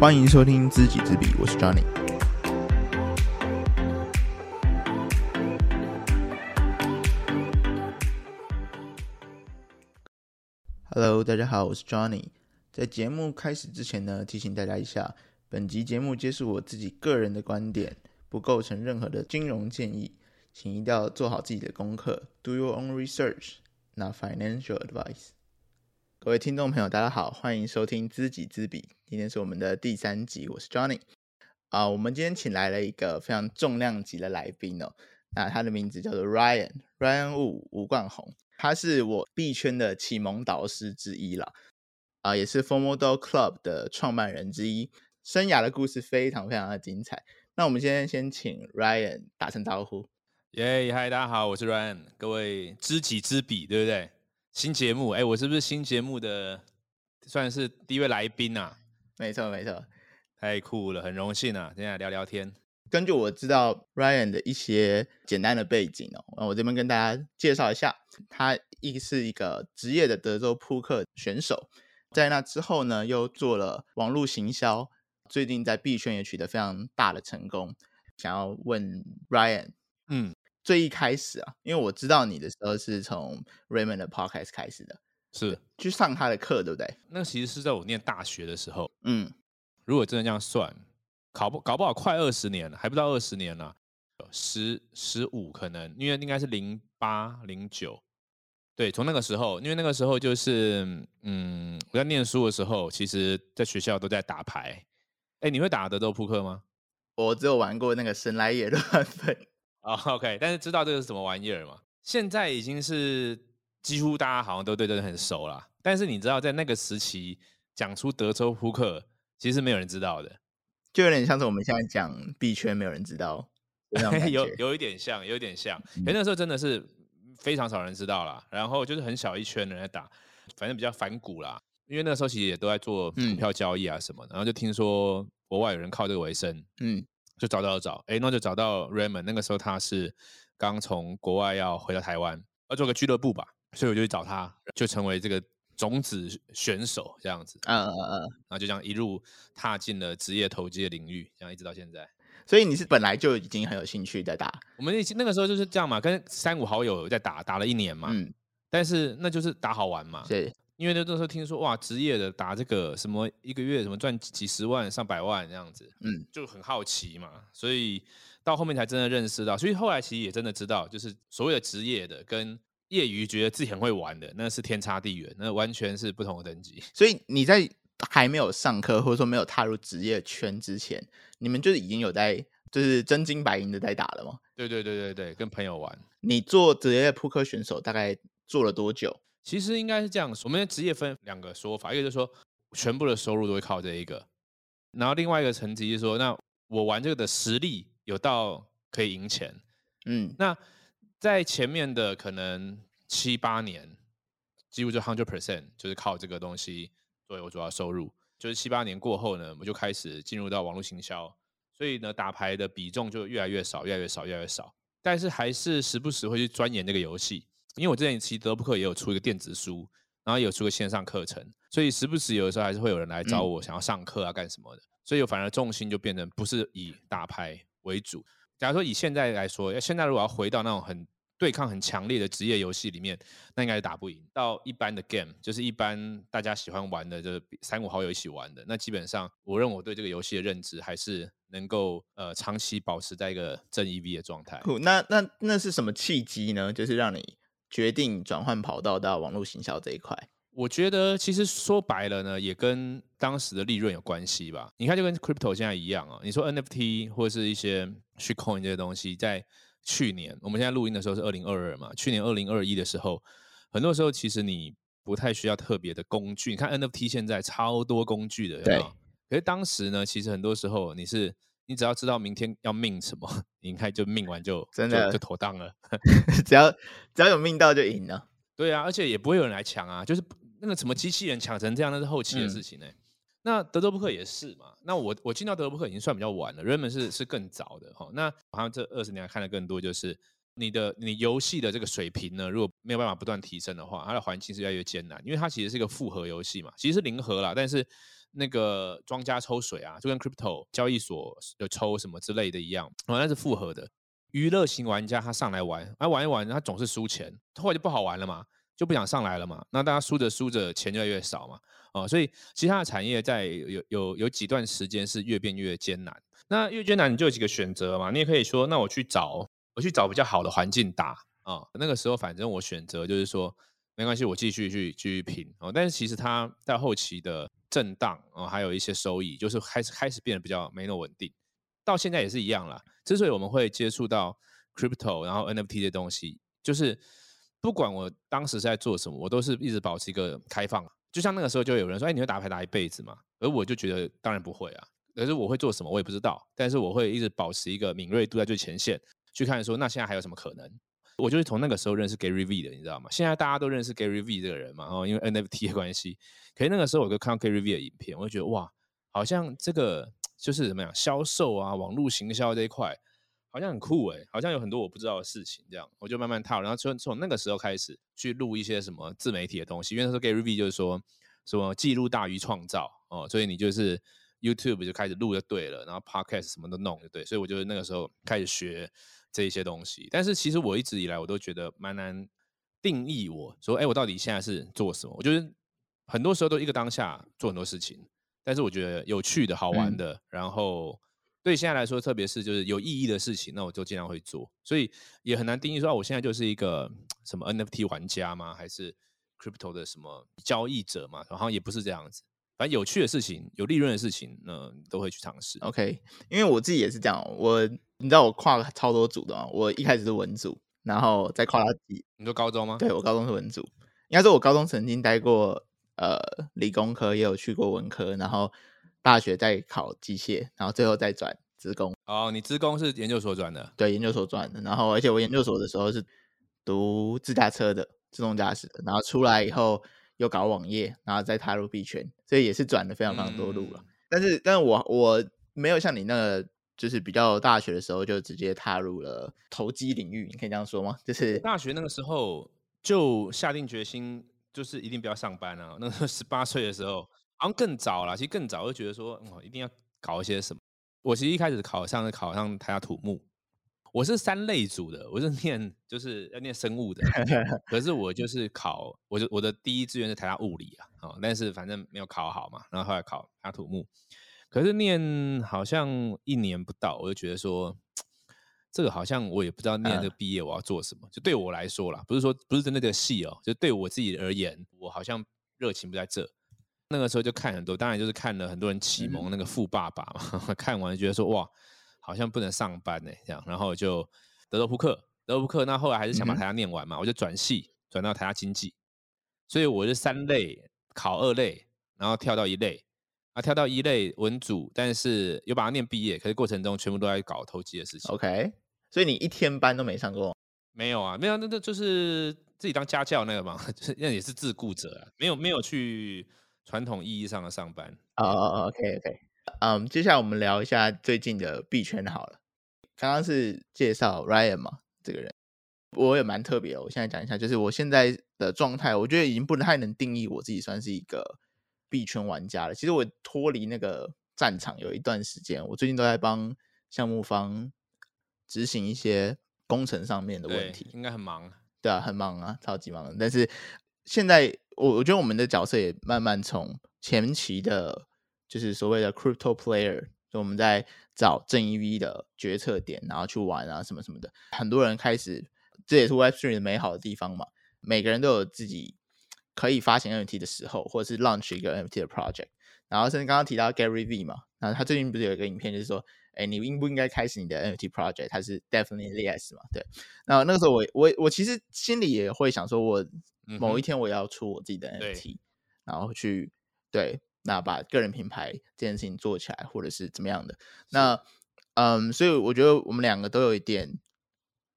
欢迎收听知己知彼，我是 Johnny。Hello，大家好，我是 Johnny。在节目开始之前呢，提醒大家一下，本集节目皆是我自己个人的观点，不构成任何的金融建议，请一定要做好自己的功课，Do your own research，not financial advice。各位听众朋友，大家好，欢迎收听知己知彼。今天是我们的第三集，我是 Johnny。啊，我们今天请来了一个非常重量级的来宾哦。那他的名字叫做 Ryan，Ryan Wu 吴冠宏，他是我币圈的启蒙导师之一了。啊，也是 Formodo Club 的创办人之一，生涯的故事非常非常的精彩。那我们今天先请 Ryan 打声招呼。耶，嗨，大家好，我是 Ryan，各位知己知彼，对不对？新节目，哎，我是不是新节目的算是第一位来宾啊？没错，没错，太酷了，很荣幸啊！今天来聊聊天。根据我知道 Ryan 的一些简单的背景哦，我这边跟大家介绍一下，他一是一个职业的德州扑克选手，在那之后呢，又做了网络行销，最近在币圈也取得非常大的成功。想要问 Ryan，嗯。最一开始啊，因为我知道你的时候是从 Raymond 的 Podcast 开始的，是去上他的课，对不对？那其实是在我念大学的时候。嗯，如果真的这样算，考不搞不好快二十年了，还不到二十年了，十十五可能，因为应该是零八零九，对，从那个时候，因为那个时候就是，嗯，我在念书的时候，其实在学校都在打牌。哎，你会打德州扑克吗？我只有玩过那个神来也乱飞。哦、oh，OK，但是知道这个是什么玩意儿吗？现在已经是几乎大家好像都对这个很熟啦。但是你知道，在那个时期讲出德州扑克，其实是没有人知道的，就有点像是我们现在讲币圈，没有人知道，有有一点像，有一点像。因为那时候真的是非常少人知道啦，然后就是很小一圈人在打，反正比较反骨啦。因为那个时候其实也都在做股票交易啊什么的，然后就听说国外有人靠这个为生，嗯。就找到找，哎，那就找到 Raymond。那个时候他是刚从国外要回到台湾，要做个俱乐部吧，所以我就去找他，就成为这个种子选手这样子。嗯嗯嗯，然后就这样一路踏进了职业投机的领域，这样一直到现在。所以你是本来就已经很有兴趣在打？我们那个时候就是这样嘛，跟三五好友在打，打了一年嘛。嗯，但是那就是打好玩嘛。对。因为那时候听说哇，职业的打这个什么一个月什么赚几十万上百万这样子，嗯，就很好奇嘛，所以到后面才真的认识到，所以后来其实也真的知道，就是所谓的职业的跟业余觉得自己很会玩的，那是天差地远，那完全是不同的等级。所以你在还没有上课或者说没有踏入职业圈之前，你们就已经有在就是真金白银的在打了吗？对对对对对，跟朋友玩。你做职业扑克选手大概做了多久？其实应该是这样，我们的职业分两个说法，一个就是说全部的收入都会靠这一个，然后另外一个层级是说，那我玩这个的实力有到可以赢钱，嗯，那在前面的可能七八年，几乎就 hundred percent 就是靠这个东西作为我主要收入，就是七八年过后呢，我就开始进入到网络行销，所以呢，打牌的比重就越来越少，越来越少，越来越少，但是还是时不时会去钻研这个游戏。因为我之前其实德州扑克也有出一个电子书，然后也有出个线上课程，所以时不时有的时候还是会有人来找我想要上课啊干什么的，所以我反而重心就变成不是以打牌为主。假如说以现在来说，现在如果要回到那种很对抗很强烈的职业游戏里面，那应该是打不赢。到一般的 game，就是一般大家喜欢玩的，就是三五好友一起玩的，那基本上我认为我对这个游戏的认知还是能够呃长期保持在一个正 EV 的状态。那那那是什么契机呢？就是让你。决定转换跑道到网络行销这一块，我觉得其实说白了呢，也跟当时的利润有关系吧。你看，就跟 crypto 现在一样啊。你说 NFT 或者是一些 shitcoin 这些东西，在去年，我们现在录音的时候是二零二二嘛，去年二零二一的时候，很多时候其实你不太需要特别的工具。你看 NFT 现在超多工具的，对。可是当时呢，其实很多时候你是。你只要知道明天要命什么，你应该就命完就 真的就，就妥当了。只要只要有命到就赢了。对啊，而且也不会有人来抢啊，就是那个什么机器人抢成这样，那是后期的事情呢、欸嗯。那德州扑克也是嘛。那我我进到德州扑克已经算比较晚了，Raymond 是是更早的哈。那好像这二十年来看的更多，就是你的你游戏的这个水平呢，如果没有办法不断提升的话，它的环境是越来越艰难，因为它其实是一个复合游戏嘛，其实是零和啦，但是那个庄家抽水啊，就跟 crypto 交易所有抽什么之类的一样，哦，那是复合的。娱乐型玩家他上来玩，啊玩一玩，他总是输钱，后来就不好玩了嘛，就不想上来了嘛，那大家输着输着钱越来越少嘛，哦，所以其他的产业在有有有几段时间是越变越艰难。那越艰难，你就有几个选择嘛。你也可以说，那我去找，我去找比较好的环境打啊、哦。那个时候，反正我选择就是说，没关系，我继续去继续拼哦。但是其实它在后期的震荡哦，还有一些收益，就是开始开始变得比较没那么稳定。到现在也是一样啦。之所以我们会接触到 crypto，然后 NFT 的东西，就是不管我当时是在做什么，我都是一直保持一个开放。就像那个时候，就有人说：“哎，你会打牌打一辈子吗？”而我就觉得，当然不会啊。可是我会做什么，我也不知道。但是我会一直保持一个敏锐度在最前线，去看说，那现在还有什么可能？我就是从那个时候认识 Gary V 的，你知道吗？现在大家都认识 Gary V 这个人嘛，然哦，因为 NFT 的关系。可是那个时候我就看到 Gary V 的影片，我就觉得哇，好像这个 就是怎么样销售啊，网络行销这一块，好像很酷诶，好像有很多我不知道的事情。这样我就慢慢套，然后从从那个时候开始去录一些什么自媒体的东西。因为那时候 Gary V 就是说什么记录大于创造哦，所以你就是。YouTube 就开始录就对了，然后 Podcast 什么都弄就对，所以我就那个时候开始学这一些东西。但是其实我一直以来我都觉得蛮难定义我，我说哎，我到底现在是做什么？我觉得很多时候都一个当下做很多事情，但是我觉得有趣的好玩的，嗯、然后对现在来说，特别是就是有意义的事情，那我就尽量会做。所以也很难定义说，我现在就是一个什么 NFT 玩家吗？还是 Crypto 的什么交易者吗？好像也不是这样子。反正有趣的事情、有利润的事情，那，都会去尝试。OK，因为我自己也是这样，我你知道我跨了超多组的嘛，我一开始是文组，然后再跨到几，你说高中吗？对，我高中是文组，应该说我高中曾经待过呃理工科，也有去过文科，然后大学再考机械，然后最后再转职工。哦，你职工是研究所转的？对，研究所转的。然后而且我研究所的时候是读自驾车的自动驾驶的，然后出来以后。又搞网页，然后再踏入币圈，所以也是转了非常非常多路了。嗯、但是，但是我我没有像你那个，就是比较大学的时候就直接踏入了投机领域，你可以这样说吗？就是大学那个时候就下定决心，就是一定不要上班啊。那时候十八岁的时候，好像更早了，其实更早就觉得说，哦，一定要搞一些什么。我其实一开始考上是考上台大土木。我是三类组的，我是念就是要念生物的，可是我就是考，我就我的第一志愿是台大物理啊，哦，但是反正没有考好嘛，然后后来考台大土木，可是念好像一年不到，我就觉得说，这个好像我也不知道念这个毕业我要做什么，就对我来说啦，不是说不是真的这个系哦，就对我自己而言，我好像热情不在这，那个时候就看很多，当然就是看了很多人启蒙那个富爸爸嘛，看完就觉得说哇。好像不能上班呢，这样，然后就德州扑克，德州扑克，那后来还是想把台大念完嘛，我就转系，转到台大经济，所以我是三类考二类，然后跳到一类，啊，跳到一类文组，但是又把它念毕业，可是过程中全部都在搞投机的事情。OK，所以你一天班都没上过？没有啊，没有，那那就是自己当家教那个嘛，那也是自雇者啊，没有没有去传统意义上的上班。哦哦，OK OK。嗯，接下来我们聊一下最近的币圈好了。刚刚是介绍 Ryan 嘛，这个人我也蛮特别的。我现在讲一下，就是我现在的状态，我觉得已经不太能定义我自己算是一个币圈玩家了。其实我脱离那个战场有一段时间，我最近都在帮项目方执行一些工程上面的问题，应该很忙。对啊，很忙啊，超级忙。但是现在我我觉得我们的角色也慢慢从前期的。就是所谓的 crypto player，就我们在找正 EV 的决策点，然后去玩啊什么什么的。很多人开始，这也是 Web3 的美好的地方嘛。每个人都有自己可以发行 NFT 的时候，或者是 launch 一个 NFT 的 project。然后甚至刚刚提到 Gary V 嘛，然后他最近不是有一个影片，就是说，哎，你应不应该开始你的 NFT project？他是 definitely yes 嘛，对。然后那个时候我我我其实心里也会想说，我某一天我要出我自己的 NFT，、嗯、然后去对。那把个人品牌这件事情做起来，或者是怎么样的？那嗯，所以我觉得我们两个都有一点，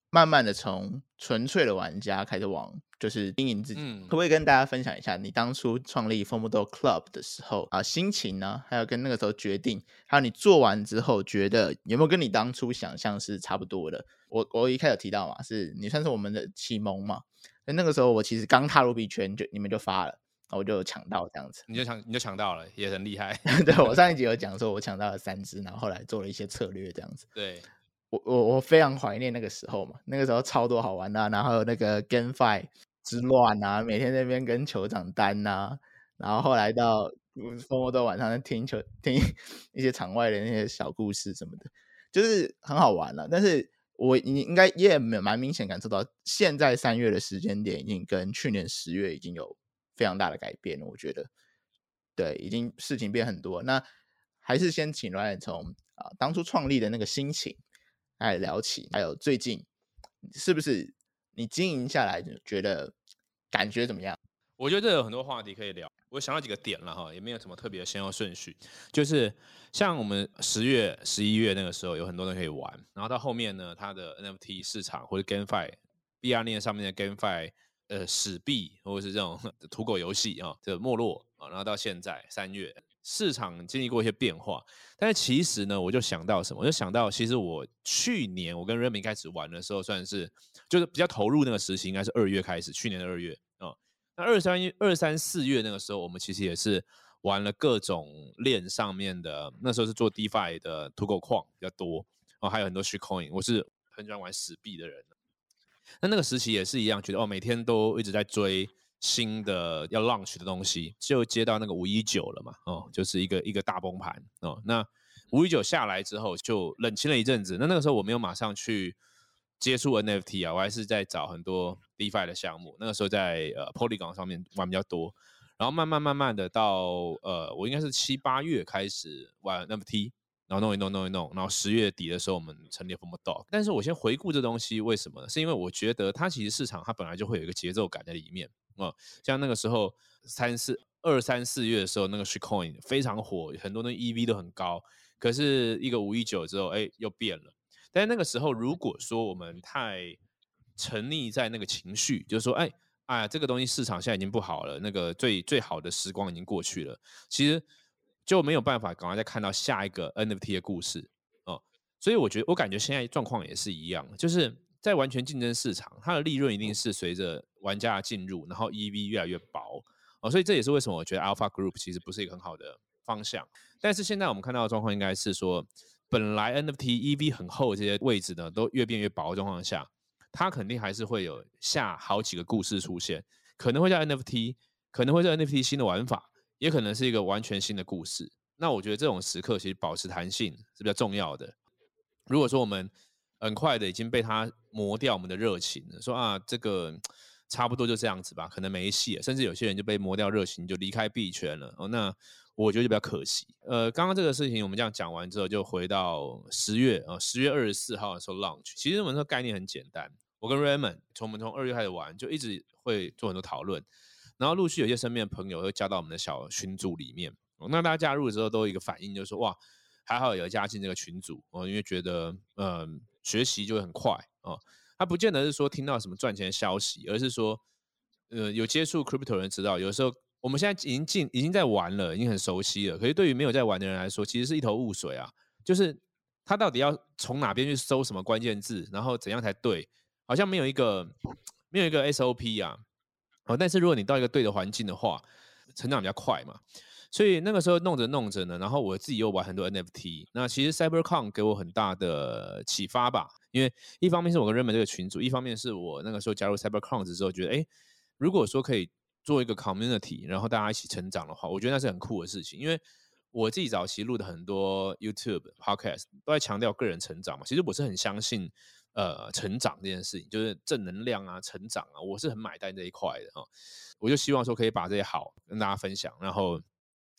慢慢的从纯粹的玩家开始往就是经营自己。嗯、可不可以跟大家分享一下你当初创立 FOMODOG Club 的时候啊心情呢？还有跟那个时候决定，还有你做完之后觉得有没有跟你当初想象是差不多的？我我一开始提到嘛，是你算是我们的启蒙嘛。那个时候我其实刚踏入币圈，就你们就发了。我就抢到这样子，你就抢，你就抢到了，也很厉害。对，我上一 集有讲说，我抢到了三只，然后后来做了一些策略这样子。对，我我我非常怀念那个时候嘛，那个时候超多好玩的，啊，然后有那个 GameFi 之乱啊，每天那边跟酋长单啊，然后后来到 FOMODOG 晚上听球听 一些场外的那些小故事什么的，就是很好玩了，但是我你应该也蛮明显感受到，现在三月的时间点已经跟去年十月已经有。非常大的改变了，我觉得，对，已经事情变很多。那还是先请 Ryan 从啊当初创立的那个心情来聊起，还有最近是不是你经营下来觉得感觉怎么样？我觉得这有很多话题可以聊。我想到几个点了哈，也没有什么特别的先后顺序。就是像我们十月、十一月那个时候有很多人可以玩，然后到后面呢，它的 NFT 市场或者 GameFi、BR 链上面的 GameFi。呃，史币或者是这种 土狗游戏啊，这个没落啊，然后到现在三月，市场经历过一些变化。但是其实呢，我就想到什么，我就想到，其实我去年我跟 Remy 开始玩的时候，算是就是比较投入那个时期，应该是二月开始，去年的二月啊。那二三月、二三四月那个时候，我们其实也是玩了各种链上面的，那时候是做 DeFi 的土狗矿比较多，哦还有很多 Shitcoin，我是很喜欢玩死币的人。那那个时期也是一样，觉得哦，每天都一直在追新的要 launch 的东西，就接到那个五一九了嘛，哦，就是一个一个大崩盘哦。那五一九下来之后就冷清了一阵子。那那个时候我没有马上去接触 NFT 啊，我还是在找很多 DeFi 的项目。那个时候在呃 Polygon 上面玩比较多，然后慢慢慢慢的到呃，我应该是七八月开始玩 NFT。然后弄一弄弄一弄，然后十月底的时候我们成立 FOMODOG。但是我先回顾这东西为什么呢？是因为我觉得它其实市场它本来就会有一个节奏感在里面啊、嗯。像那个时候三四二三四月的时候，那个 Shitcoin 非常火，很多的 EV 都很高。可是一个五一九之后，哎，又变了。但是那个时候如果说我们太沉溺在那个情绪，就是说，哎，哎，这个东西市场现在已经不好了，那个最最好的时光已经过去了。其实。就没有办法赶快再看到下一个 NFT 的故事哦，所以我觉得我感觉现在状况也是一样，就是在完全竞争市场，它的利润一定是随着玩家的进入，然后 EV 越来越薄哦，所以这也是为什么我觉得 Alpha Group 其实不是一个很好的方向。但是现在我们看到的状况应该是说，本来 NFT EV 很厚这些位置呢，都越变越薄的状况下，它肯定还是会有下好几个故事出现，可能会叫 NFT，可能会是 NFT 新的玩法。也可能是一个完全新的故事。那我觉得这种时刻其实保持弹性是比较重要的。如果说我们很快的已经被他磨掉我们的热情了，说啊这个差不多就这样子吧，可能没戏，甚至有些人就被磨掉热情就离开币圈了。哦，那我觉得就比较可惜。呃，刚刚这个事情我们这样讲完之后，就回到十月啊，十月二十四号的时候 launch。其实我们说概念很简单，我跟 Raymond 从我们从二月开始玩，就一直会做很多讨论。然后陆续有些身边的朋友会加到我们的小群组里面，那大家加入的时候都有一个反应，就是说哇，还好有加进这个群组哦，因为觉得嗯、学习就会很快哦。他不见得是说听到什么赚钱的消息，而是说呃有接触 crypto 人知道，有时候我们现在已经进已经在玩了，已经很熟悉了。可是对于没有在玩的人来说，其实是一头雾水啊。就是他到底要从哪边去搜什么关键字，然后怎样才对，好像没有一个没有一个 SOP 啊。哦，但是如果你到一个对的环境的话，成长比较快嘛。所以那个时候弄着弄着呢，然后我自己又玩很多 NFT。那其实 CyberCon 给我很大的启发吧，因为一方面是我跟人们这个群组，一方面是我那个时候加入 CyberCon 之后，觉得哎，如果说可以做一个 community，然后大家一起成长的话，我觉得那是很酷的事情。因为我自己早期录的很多 YouTube podcast 都在强调个人成长嘛，其实我是很相信。呃，成长这件事情就是正能量啊，成长啊，我是很买单这一块的哈。我就希望说可以把这些好跟大家分享，然后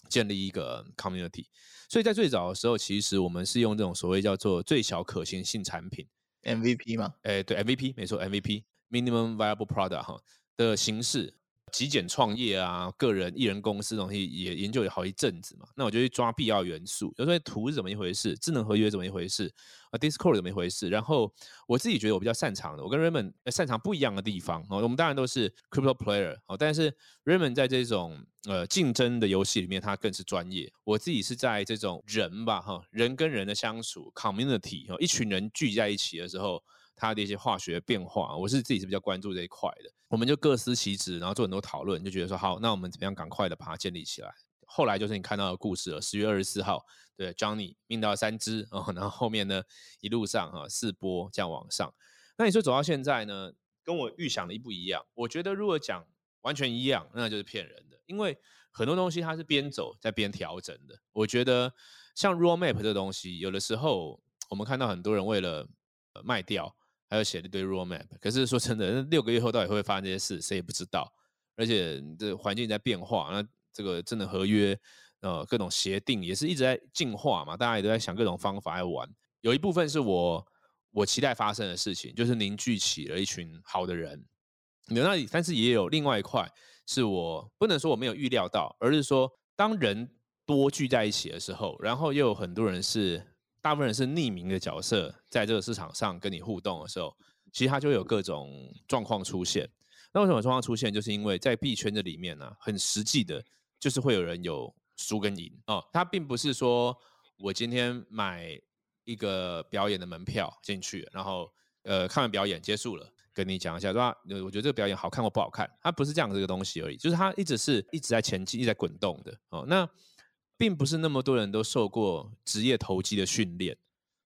建立一个 community。所以在最早的时候，其实我们是用这种所谓叫做最小可行性产品 MVP 嘛？哎，对，MVP 没错，MVP minimum viable product 哈的形式极简创业啊，个人艺人公司东西也研究了好一阵子嘛。那我就去抓必要元素，有时候图是怎么一回事，智能合约怎么一回事啊，Discord 怎么一回事。然后我自己觉得我比较擅长的，我跟 Raymond 擅长不一样的地方哦。我们当然都是 Crypto Player 哦，但是 Raymond 在这种呃竞争的游戏里面，他更是专业。我自己是在这种人吧哈，人跟人的相处 Community 哦，一群人聚在一起的时候。它的一些化学变化，我是自己是比较关注这一块的。我们就各司其职，然后做很多讨论，就觉得说好，那我们怎么样赶快的把它建立起来。后来就是你看到的故事了，十月二十四号，对，Johnny 命到三只哦，然后后面呢一路上哈四波这样往上。那你说走到现在呢，跟我预想的一不一样？我觉得如果讲完全一样，那就是骗人的，因为很多东西它是边走在边调整的。我觉得像 Roadmap 这个东西，有的时候我们看到很多人为了卖掉。还有写了一堆 roadmap，可是说真的，那六个月后到底会不会发生这些事，谁也不知道。而且这环境在变化，那这个真的合约，呃，各种协定也是一直在进化嘛，大家也都在想各种方法来玩。有一部分是我我期待发生的事情，就是凝聚起了一群好的人。那，但是也有另外一块，是我不能说我没有预料到，而是说当人多聚在一起的时候，然后又有很多人是。大部分人是匿名的角色，在这个市场上跟你互动的时候，其实它就有各种状况出现。那为什么状况出现？就是因为在币圈的里面呢、很实际的，就是会有人有输跟赢哦。它并不是说我今天买一个表演的门票进去，然后呃看完表演结束了，跟你讲一下说，我觉得这个表演好看或不好看，它不是这样的一个东西而已，就是它一直是一直在前进、一直在滚动的哦。那并不是那么多人都受过职业投机的训练，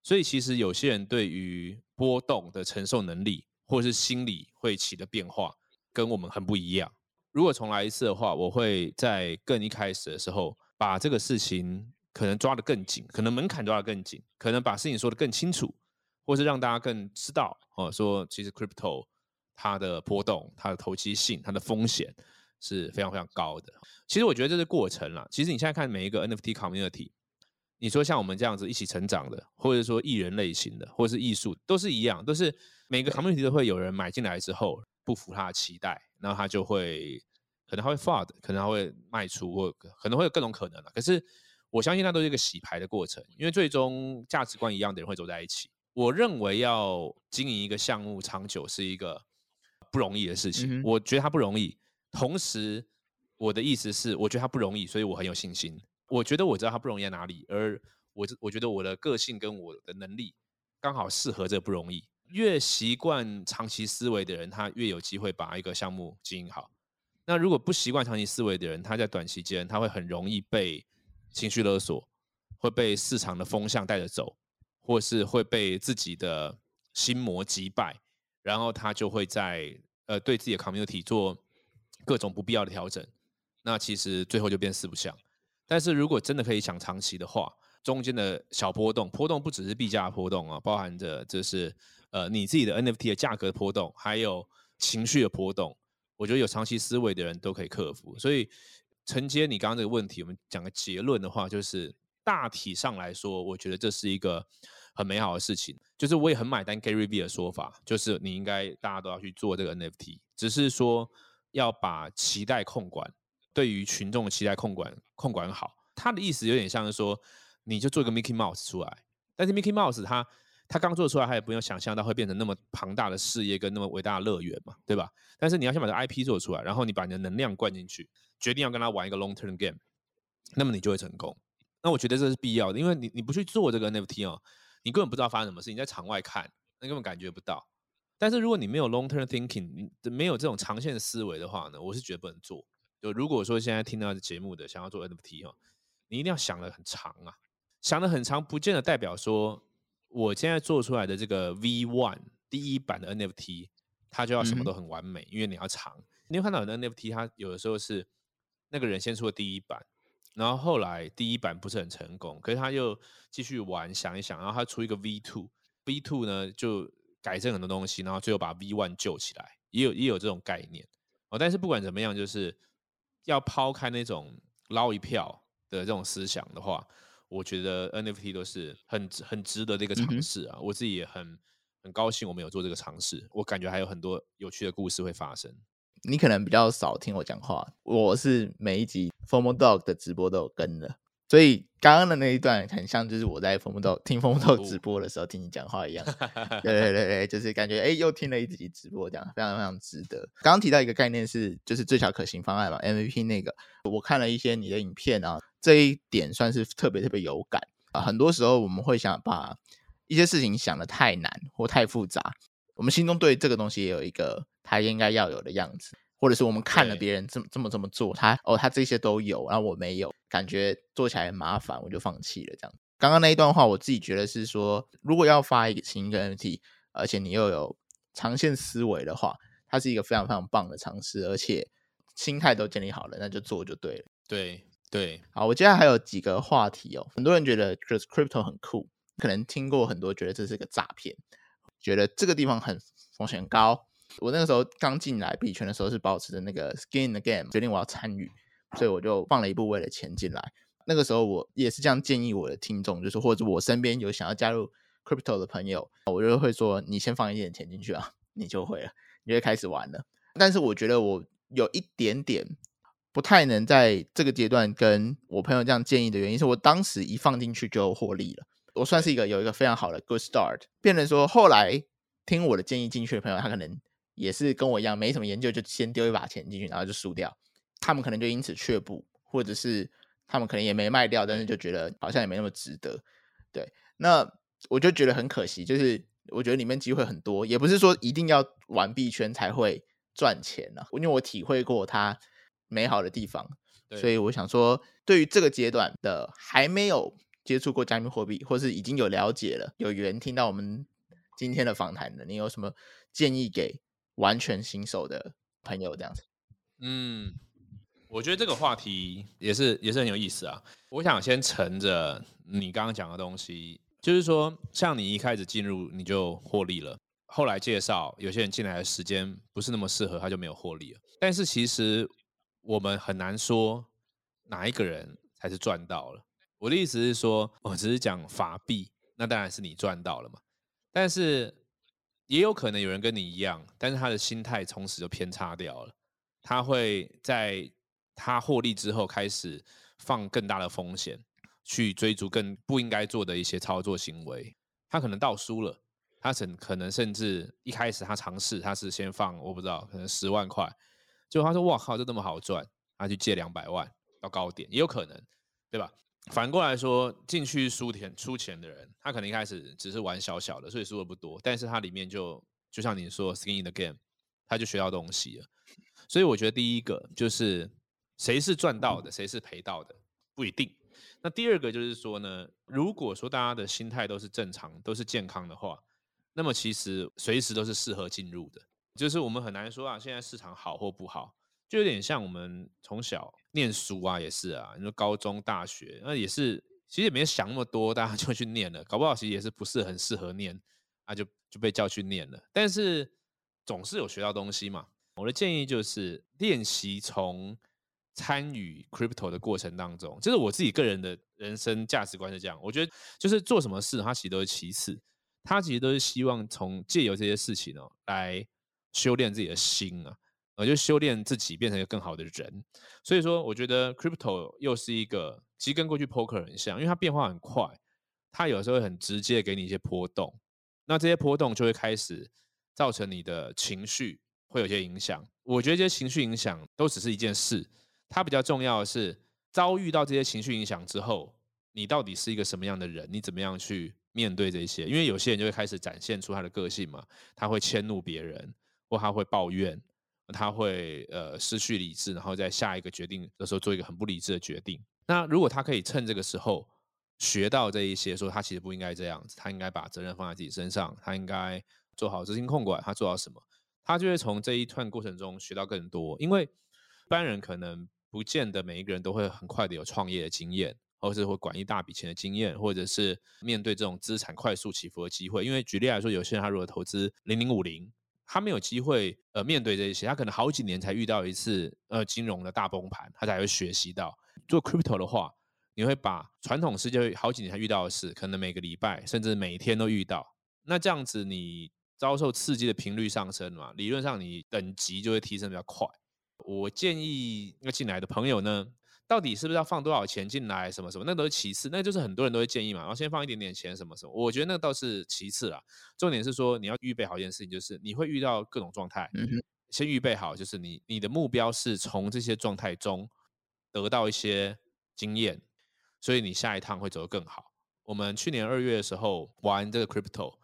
所以其实有些人对于波动的承受能力，或是心理会起的变化，跟我们很不一样。如果重来一次的话，我会在更一开始的时候，把这个事情可能抓得更紧，可能门槛抓得更紧，可能把事情说得更清楚，或是让大家更知道哦，说其实 crypto 它的波动、它的投机性、它的风险是非常非常高的。其实我觉得这是过程啦。其实你现在看每一个 NFT community，你说像我们这样子一起成长的，或者说艺人类型的，或者是艺术，都是一样，都是每个 community 都会有人买进来之后不符他的期待，然后他就会可能他会 FUD，可能他会卖出，或可能会有各种可能。可是我相信那都是一个洗牌的过程，因为最终价值观一样的人会走在一起。我认为要经营一个项目长久是一个不容易的事情，我觉得它不容易，同时。我的意思是，我觉得他不容易，所以我很有信心。我觉得我知道他不容易在哪里，而我我觉得我的个性跟我的能力刚好适合这个不容易。越习惯长期思维的人，他越有机会把一个项目经营好。那如果不习惯长期思维的人，他在短期间他会很容易被情绪勒索，会被市场的风向带着走，或是会被自己的心魔击败，然后他就会在呃对自己的 community 做各种不必要的调整。那其实最后就变四不像，但是如果真的可以想长期的话，中间的小波动，波动不只是币价波动啊，包含着就是呃你自己的 NFT 的价格波动，还有情绪的波动，我觉得有长期思维的人都可以克服。所以承接你刚刚这个问题，我们讲个结论的话，就是大体上来说，我觉得这是一个很美好的事情。就是我也很买单 Gary V 的说法，就是你应该大家都要去做这个 NFT，只是说要把期待控管。对于群众的期待控管控管好，他的意思有点像是说，你就做一个 Mickey Mouse 出来，但是 Mickey Mouse 他他刚做出来，他也不用想象到会变成那么庞大的事业跟那么伟大的乐园嘛，对吧？但是你要先把这 IP 做出来，然后你把你的能量灌进去，决定要跟他玩一个 long term game，那么你就会成功。那我觉得这是必要的，因为你你不去做这个 NFT 哦，你根本不知道发生什么事，你在场外看，那根本感觉不到。但是如果你没有 long term thinking，你没有这种长线思维的话呢，我是觉得不能做。就如果说现在听到的节目的想要做 NFT 哈，你一定要想的很长啊，想的很长，不见得代表说我现在做出来的这个 V one 第一版的 NFT，它就要什么都很完美，嗯、因为你要长。你有看到 NFT，它有的时候是那个人先出了第一版，然后后来第一版不是很成功，可是他又继续玩，想一想，然后他出一个 V two，V two 呢就改正很多东西，然后最后把 V One 救起来，也有也有这种概念哦。但是不管怎么样，就是。要抛开那种捞一票的这种思想的话，我觉得 NFT 都是很很值得的一个尝试啊！嗯、我自己也很很高兴我们有做这个尝试，我感觉还有很多有趣的故事会发生。你可能比较少听我讲话，我是每一集 FOMO Dog 的直播都有跟的。所以刚刚的那一段很像，就是我在 FOMO Dog 听 FOMO Dog 直播的时候听你讲话一样。对对对对，就是感觉哎，又听了一集直播，这样非常非常值得。刚刚提到一个概念是，就是最小可行方案嘛，MVP 那个，我看了一些你的影片啊，这一点算是特别特别有感啊。很多时候我们会想把一些事情想的太难或太复杂，我们心中对这个东西也有一个它应该要有的样子。或者是我们看了别人这么这么这么做，他哦他这些都有，然后我没有，感觉做起来很麻烦，我就放弃了。这样，刚刚那一段话，我自己觉得是说，如果要发一个新一个 NFT，而且你又有长线思维的话，它是一个非常非常棒的尝试，而且心态都建立好了，那就做就对了。对对，好，我接下来还有几个话题哦。很多人觉得就是 crypto 很酷，可能听过很多，觉得这是个诈骗，觉得这个地方很风险高。我那个时候刚进来币圈的时候，是保持着那个 skin in the game，决定我要参与，所以我就放了一部分的钱进来。那个时候我也是这样建议我的听众，就是或者我身边有想要加入 crypto 的朋友，我就会说，你先放一点钱进去啊，你就会了，你就会开始玩了。但是我觉得我有一点点不太能在这个阶段跟我朋友这样建议的原因，是我当时一放进去就获利了，我算是一个有一个非常好的 good start。变成说后来听我的建议进去的朋友，他可能。也是跟我一样没什么研究，就先丢一把钱进去，然后就输掉。他们可能就因此却步，或者是他们可能也没卖掉，但是就觉得好像也没那么值得。对，那我就觉得很可惜。就是我觉得里面机会很多，也不是说一定要玩币圈才会赚钱啊。因为我体会过它美好的地方，所以我想说，对于这个阶段的还没有接触过加密货币，或是已经有了解了，有缘听到我们今天的访谈的，你有什么建议给？完全新手的朋友这样子，嗯，我觉得这个话题也是也是很有意思啊。我想先乘着你刚刚讲的东西，就是说，像你一开始进入你就获利了，后来介绍有些人进来的时间不是那么适合，他就没有获利了。但是其实我们很难说哪一个人才是赚到了。我的意思是说，我只是讲法币，那当然是你赚到了嘛。但是也有可能有人跟你一样，但是他的心态从此就偏差掉了。他会在他获利之后开始放更大的风险，去追逐更不应该做的一些操作行为。他可能倒输了，他甚可能甚至一开始他尝试，他是先放我不知道，可能十万块，结果他说哇靠，这那么好赚，他去借两百万到高点，也有可能，对吧？反过来说，进去输钱出钱的人，他可能一开始只是玩小小的，所以输的不多。但是他里面就就像你说，skin in the game，他就学到东西了。所以我觉得第一个就是谁是赚到的，谁是赔到的，不一定。那第二个就是说呢，如果说大家的心态都是正常、都是健康的话，那么其实随时都是适合进入的。就是我们很难说啊，现在市场好或不好。就有点像我们从小念书啊，也是啊。你说高中、大学，那也是，其实也没想那么多，大家 就去念了。搞不好其实也是不是很适合念，啊，就就被叫去念了。但是总是有学到东西嘛。我的建议就是练习从参与 crypto 的过程当中，这是我自己个人的人生价值观是这样。我觉得就是做什么事，它其实都是其次，它其实都是希望从借由这些事情哦，来修炼自己的心啊。我就修炼自己，变成一个更好的人。所以说，我觉得 crypto 又是一个，其实跟过去 poker 很像，因为它变化很快，它有时候会很直接给你一些波动。那这些波动就会开始造成你的情绪会有些影响。我觉得这些情绪影响都只是一件事，它比较重要的是遭遇到这些情绪影响之后，你到底是一个什么样的人？你怎么样去面对这些？因为有些人就会开始展现出他的个性嘛，他会迁怒别人，或他会抱怨。他会呃失去理智，然后在下一个决定的时候做一个很不理智的决定。那如果他可以趁这个时候学到这一些，说他其实不应该这样子，他应该把责任放在自己身上，他应该做好资金控管，他做到什么，他就会从这一段过程中学到更多。因为一般人可能不见得每一个人都会很快的有创业的经验，或是会管一大笔钱的经验，或者是面对这种资产快速起伏的机会。因为举例来说，有些人他如果投资零零五零。他没有机会呃面对这些，他可能好几年才遇到一次呃金融的大崩盘，他才会学习到。做 crypto 的话，你会把传统世界好几年才遇到的事，可能每个礼拜甚至每天都遇到。那这样子你遭受刺激的频率上升嘛，理论上你等级就会提升比较快。我建议要进来的朋友呢，到底是不是要放多少钱进来，什么什么，那都是其次，那就是很多人都会建议嘛，然后先放一点点钱，什么什么。我觉得那个倒是其次啦，重点是说你要预备好一件事情，就是你会遇到各种状态，嗯哼，先预备好，就是你你的目标是从这些状态中得到一些经验，所以你下一趟会走得更好。我们去年二月的时候玩这个 crypto，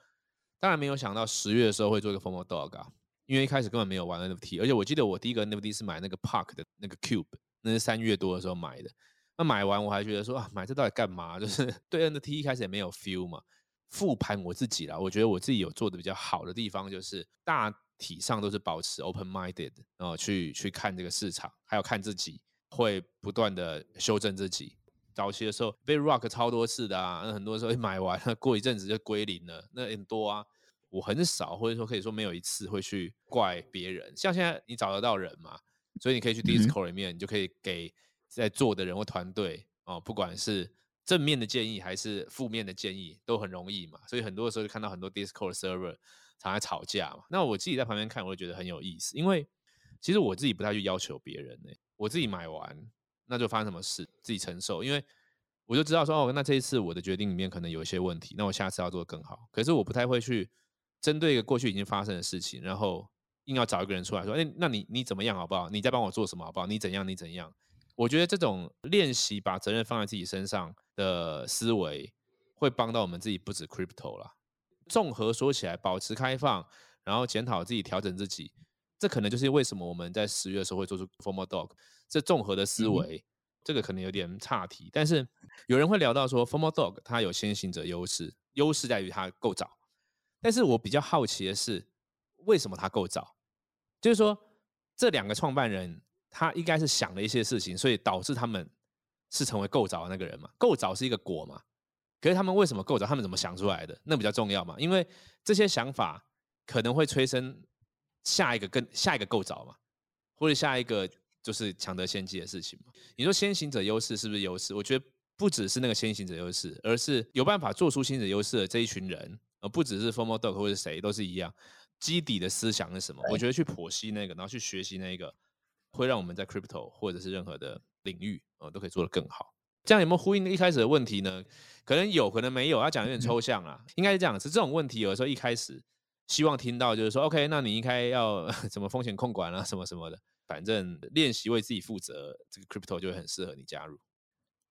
当然没有想到十月的时候会做一个 FOMO Dog 啊，因为一开始根本没有玩 NFT，而且我记得我第一个 NFT 是买那个 Park 的那个 Cube，那是三月多的时候买的。那买完我还觉得说啊，买这到底干嘛？就是对 NFT 一开始也没有 feel 嘛。复盘我自己啦，我觉得我自己有做的比较好的地方，就是大体上都是保持 open minded，然后去去看这个市场，还有看自己，会不断的修正自己。早期的时候被 rock 超多次的啊，那很多时候买完了，过一阵子就归零了，那很多啊。我很少或者说可以说没有一次会去怪别人。像现在你找得到人嘛，所以你可以去 Discord 里面，你就可以给在做的人或团队哦，不管是正面的建议还是负面的建议，都很容易嘛。所以很多的时候就看到很多 Discord server 常在吵架嘛。那我自己在旁边看，我就觉得很有意思，因为其实我自己不太去要求别人呢、欸，我自己买完。那就发生什么事，自己承受。因为我就知道说，哦，那这一次我的决定里面可能有一些问题，那我下次要做得更好。可是我不太会去针对一个过去已经发生的事情，然后硬要找一个人出来说，哎，那你你怎么样好不好？你在帮我做什么好不好？你怎样你怎样？我觉得这种练习把责任放在自己身上的思维，会帮到我们自己不止 crypto 啦。综合说起来，保持开放，然后检讨自己，调整自己。这可能就是为什么我们在十月的时候会做出 formal Dog 这综合的思维，嗯、这个可能有点岔题。但是有人会聊到说，formal Dog 它有先行者优势，优势在于它够早。但是我比较好奇的是，为什么它够早？就是说这两个创办人他应该是想了一些事情，所以导致他们是成为够早的那个人嘛？够早是一个果嘛？可是他们为什么够早？他们怎么想出来的？那比较重要嘛？因为这些想法可能会催生。下一个更下一个够早嘛，或者下一个就是抢得先机的事情嘛？你说先行者优势是不是优势？我觉得不只是那个先行者优势，而是有办法做出先行者优势的这一群人，而不只是 FOMO Dog 或者谁都是一样。基底的思想是什么？我觉得去剖析那个，然后去学习那个，会让我们在 Crypto 或者是任何的领域啊都可以做得更好。这样有没有呼应一开始的问题呢？可能有可能没有，要讲有点抽象啊。应该是这样，是这种问题有的时候一开始。希望听到就是说，OK，那你应该要 什么风险控管啊，什么什么的，反正练习为自己负责，这个 crypto 就会很适合你加入。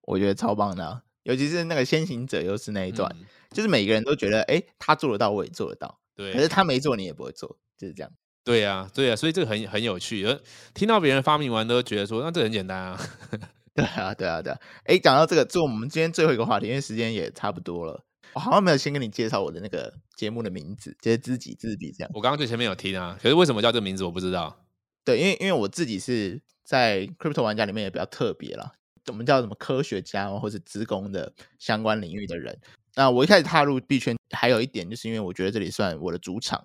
我觉得超棒的啊，尤其是那个先行者优势那一段，嗯，就是每个人都觉得，哎，他做得到，我也做得到，对，可是他没做，你也不会做，就是这样。对呀，对呀，所以这个很很有趣，而听到别人发明完都觉得说，那这很简单啊。对啊，对啊，对啊。哎，讲到这个，做我们今天最后一个话题，因为时间也差不多了。我好像没有先跟你介绍我的那个节目的名字，就是知己知彼这样。我刚刚最前面有听啊，可是为什么叫这个名字我不知道。对，因为因为我自己是在 Crypto 玩家里面也比较特别啦，我们叫什么科学家或者资工的相关领域的人。那我一开始踏入币圈，还有一点就是因为我觉得这里算我的主场，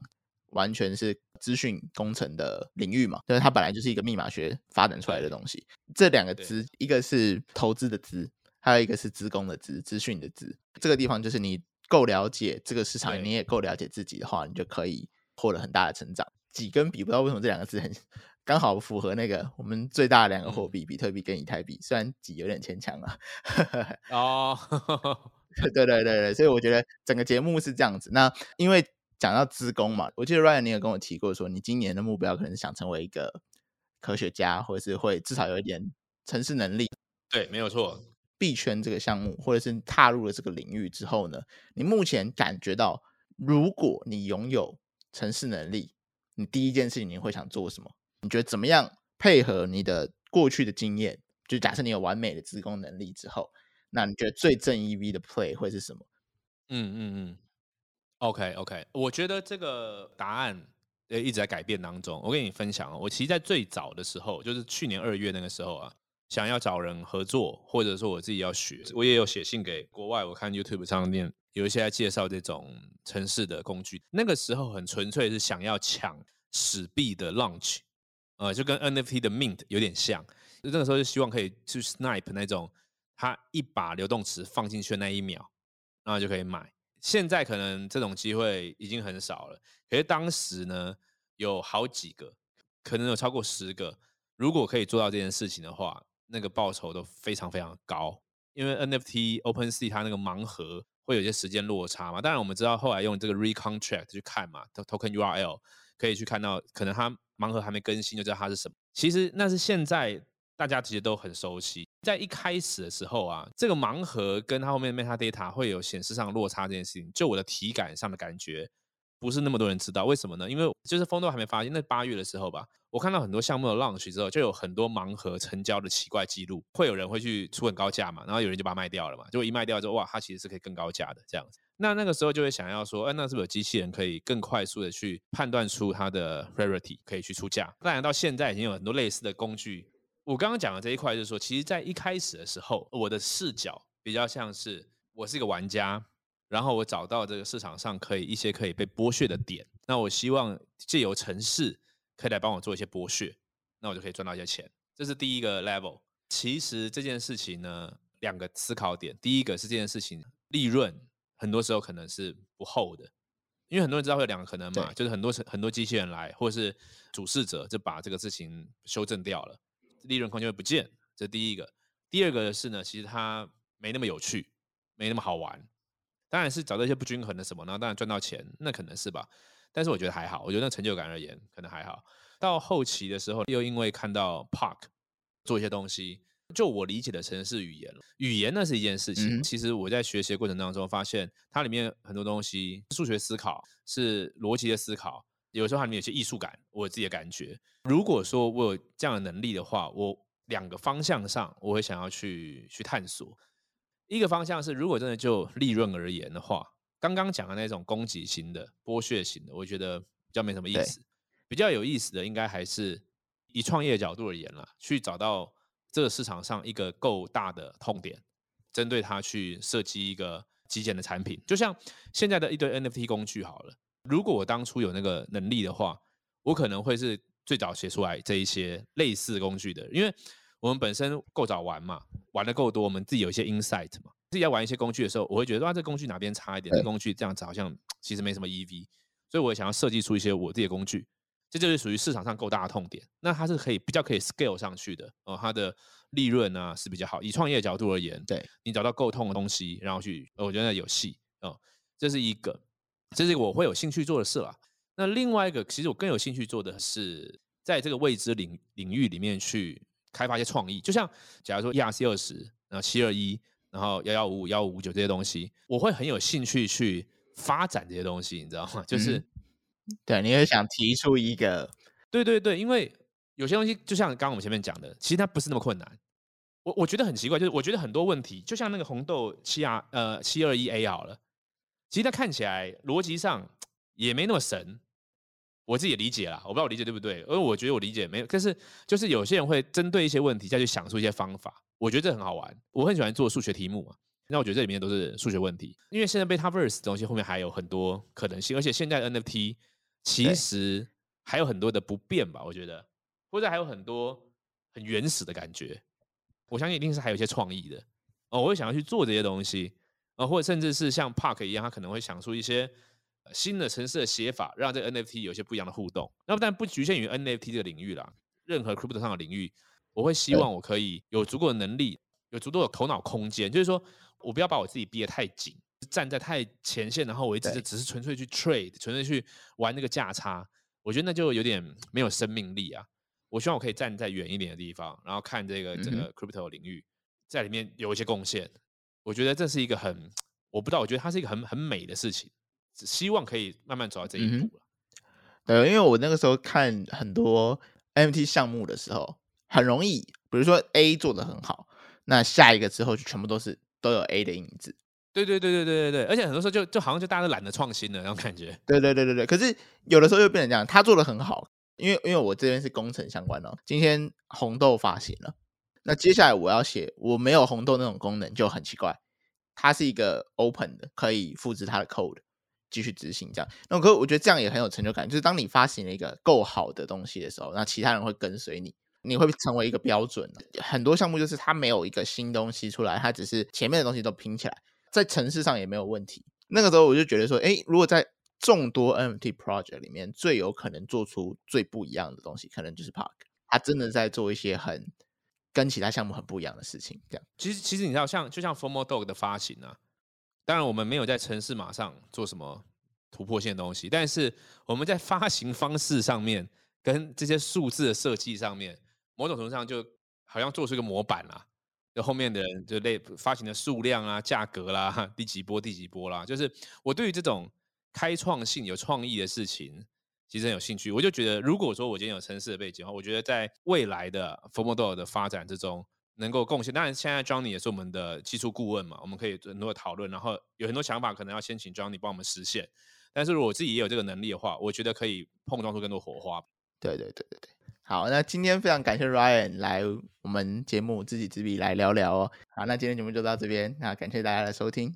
完全是资讯工程的领域嘛，就是它本来就是一个密码学发展出来的东西。这两个资，一个是投资的资。还有一个是资工的资，资讯的资。这个地方就是你够了解这个市场，你也够了解自己的话，你就可以获得很大的成长。几跟比，不知道为什么这两个字很刚好符合那个我们最大的两个货币，比特币跟以太币。虽然几有点牵强啊。哦，对对对对，所以我觉得整个节目是这样子。那因为讲到资工嘛，我记得 Ryan 你有跟我提过，说你今年的目标可能是想成为一个科学家，或者是会至少有一点城市能力。对，没有错。币圈这个项目，或者是踏入了这个领域之后呢，你目前感觉到，如果你拥有城市能力，你第一件事情你会想做什么？你觉得怎么样配合你的过去的经验？就假设你有完美的自工能力之后，那你觉得最正 EV 的 play 会是什么？嗯嗯嗯，OK OK，我觉得这个答案呃一直在改变当中。我跟你分享，我其实在最早的时候，就是去年二月那个时候啊。想要找人合作，或者说我自己要学，我也有写信给国外。我看 YouTube 上面有一些在介绍这种城市的工具。那个时候很纯粹是想要抢史币的 launch，呃，就跟 NFT 的 mint 有点像。就那个时候就希望可以去 snipe 那种，它一把流动池放进去那一秒，然后就可以买。现在可能这种机会已经很少了，可是当时呢，有好几个，可能有超过十个，如果可以做到这件事情的话，那个报酬都非常非常高。因为 NFT OpenSea 它那个盲盒会有些时间落差嘛，当然我们知道后来用这个 Recontract 去看嘛，Token URL 可以去看到，可能它盲盒还没更新就知道它是什么。其实那是现在大家其实都很熟悉，在一开始的时候啊，这个盲盒跟它后面 Metadata 会有显示上落差这件事情，就我的体感上的感觉。不是那么多人知道，为什么呢？因为就是风都还没发现，那八月的时候吧，我看到很多项目的 launch 之后，就有很多盲盒成交的奇怪记录，会有人会去出很高价嘛，然后有人就把它卖掉了嘛，结果一卖掉之后，哇，它其实是可以更高价的这样子。那那个时候就会想要说，哎，那是不是有机器人可以更快速的去判断出它的 rarity，可以去出价？当然到现在已经有很多类似的工具。我刚刚讲的这一块就是说，其实在一开始的时候，我的视角比较像是我是一个玩家。然后我找到这个市场上可以一些可以被剥削的点，那我希望借由城市可以来帮我做一些剥削，那我就可以赚到一些钱。这是第一个 level。其实这件事情呢，两个思考点，第一个是这件事情利润很多时候可能是不厚的，因为很多人知道会有两个可能嘛，就是很多很多机器人来，或者是主事者就把这个事情修正掉了，利润空间会不见。这是第一个。第二个是呢，其实它没那么有趣，没那么好玩。当然是找到一些不均衡的什么，然后当然赚到钱，那可能是吧。但是我觉得还好，我觉得那成就感而言可能还好。到后期的时候，又因为看到 Park 做一些东西，就我理解的城市语言了。语言那是一件事情，嗯、其实我在学习的过程当中发现，它里面很多东西，数学思考是逻辑的思考，有时候它里面有些艺术感，我自己的感觉。如果说我有这样的能力的话，我两个方向上我会想要去去探索。一个方向是，如果真的就利润而言的话，刚刚讲的那种攻击型的、剥削型的，我觉得比较没什么意思。比较有意思的，应该还是以创业角度而言啦，去找到这个市场上一个够大的痛点，针对它去设计一个极简的产品。就像现在的一堆 NFT 工具好了，如果我当初有那个能力的话，我可能会是最早写出来这一些类似工具的，因为。我们本身够早玩嘛，玩的够多，我们自己有一些 insight 嘛。自己要玩一些工具的时候，我会觉得哇，这工具哪边差一点？这工具这样子好像其实没什么 EV，所以我也想要设计出一些我自己的工具。这就是属于市场上够大的痛点，那它是可以比较可以 scale 上去的哦，它的利润啊是比较好。以创业角度而言，对你找到够痛的东西，然后去，我觉得有戏哦，这是一个，这是我会有兴趣做的事啦。那另外一个，其实我更有兴趣做的是，在这个未知领领域里面去。开发一些创意，就像假如说 ERC 二十，然后七二一，然后幺幺五五、幺五五九这些东西，我会很有兴趣去发展这些东西，你知道吗？就是，嗯、对，你会想提出一个，对对对，因为有些东西就像刚刚我们前面讲的，其实它不是那么困难。我我觉得很奇怪，就是我觉得很多问题，就像那个红豆七 R 呃七二一 A 好了，其实它看起来逻辑上也没那么神。我自己也理解啦，我不知道我理解对不对，因为我觉得我理解没有，但是就是有些人会针对一些问题再去想出一些方法，我觉得这很好玩。我很喜欢做数学题目嘛，那我觉得这里面都是数学问题，因为现在 Metaverse 的东西后面还有很多可能性，而且现在 NFT 其实还有很多的不变吧，我觉得，或者还有很多很原始的感觉，我相信一定是还有一些创意的哦，我会想要去做这些东西啊，或者甚至是像 Park 一样，他可能会想出一些。新的城市的写法，让这个 NFT 有些不一样的互动。那么，但不局限于 NFT 这个领域啦，任何 Crypto 上的领域，我会希望我可以有足够的能力，有足够的头脑空间，就是说我不要把我自己逼得太紧，站在太前线，然后我一直是只是纯粹去 trade，纯粹去玩那个价差，我觉得那就有点没有生命力啊。我希望我可以站在远一点的地方，然后看这个整个 Crypto 领域，在里面有一些贡献。我觉得这是一个很，我不知道，我觉得它是一个很很美的事情。只希望可以慢慢走到这一步了。对，因为我那个时候看很多 NFT 项目的时候，很容易，比如说 A 做的很好，那下一个之后就全部都是都有 A 的影子。对对对对对对对，而且很多时候就就好像就大家都懒得创新的那种感觉。对对对对对，可是有的时候又变成这样，他做的很好，因为因为我这边是工程相关的，今天红豆发行了，那接下来我要写我没有红豆那种功能就很奇怪，它是一个 open 的，可以复制它的 code。继续执行这样，那可我觉得这样也很有成就感。就是当你发行了一个够好的东西的时候，那其他人会跟随你，你会成为一个标准。很多项目就是它没有一个新东西出来，它只是前面的东西都拼起来，在城市上也没有问题，那个时候我就觉得说，哎，如果在众多 NFT project 里面，最有可能做出最不一样的东西，可能就是 Park。他真的在做一些很跟其他项目很不一样的事情。这样，其实其实你知道，像就像 Formal Dog 的发行啊，当然我们没有在城市马上做什么突破性的东西，但是我们在发行方式上面跟这些数字的设计上面，某种程度上就好像做出一个模板啦。就后面的人就类发行的数量啊、价格啦、第几波、第几波啦，就是我对于这种开创性、有创意的事情，其实很有兴趣。我就觉得，如果说我今天有城市的背景的话，我觉得在未来的 FOMO 的发展之中能够贡献。当然，现在 Johnny 也是我们的技术顾问嘛，我们可以很多的讨论，然后有很多想法，可能要先请 Johnny 帮我们实现。但是如果我自己也有这个能力的话，我觉得可以碰撞出更多火花。对对对对对。好，那今天非常感谢 Ryan 来我们节目知己知彼来聊聊哦。好，那今天节目就到这边，那感谢大家的收听。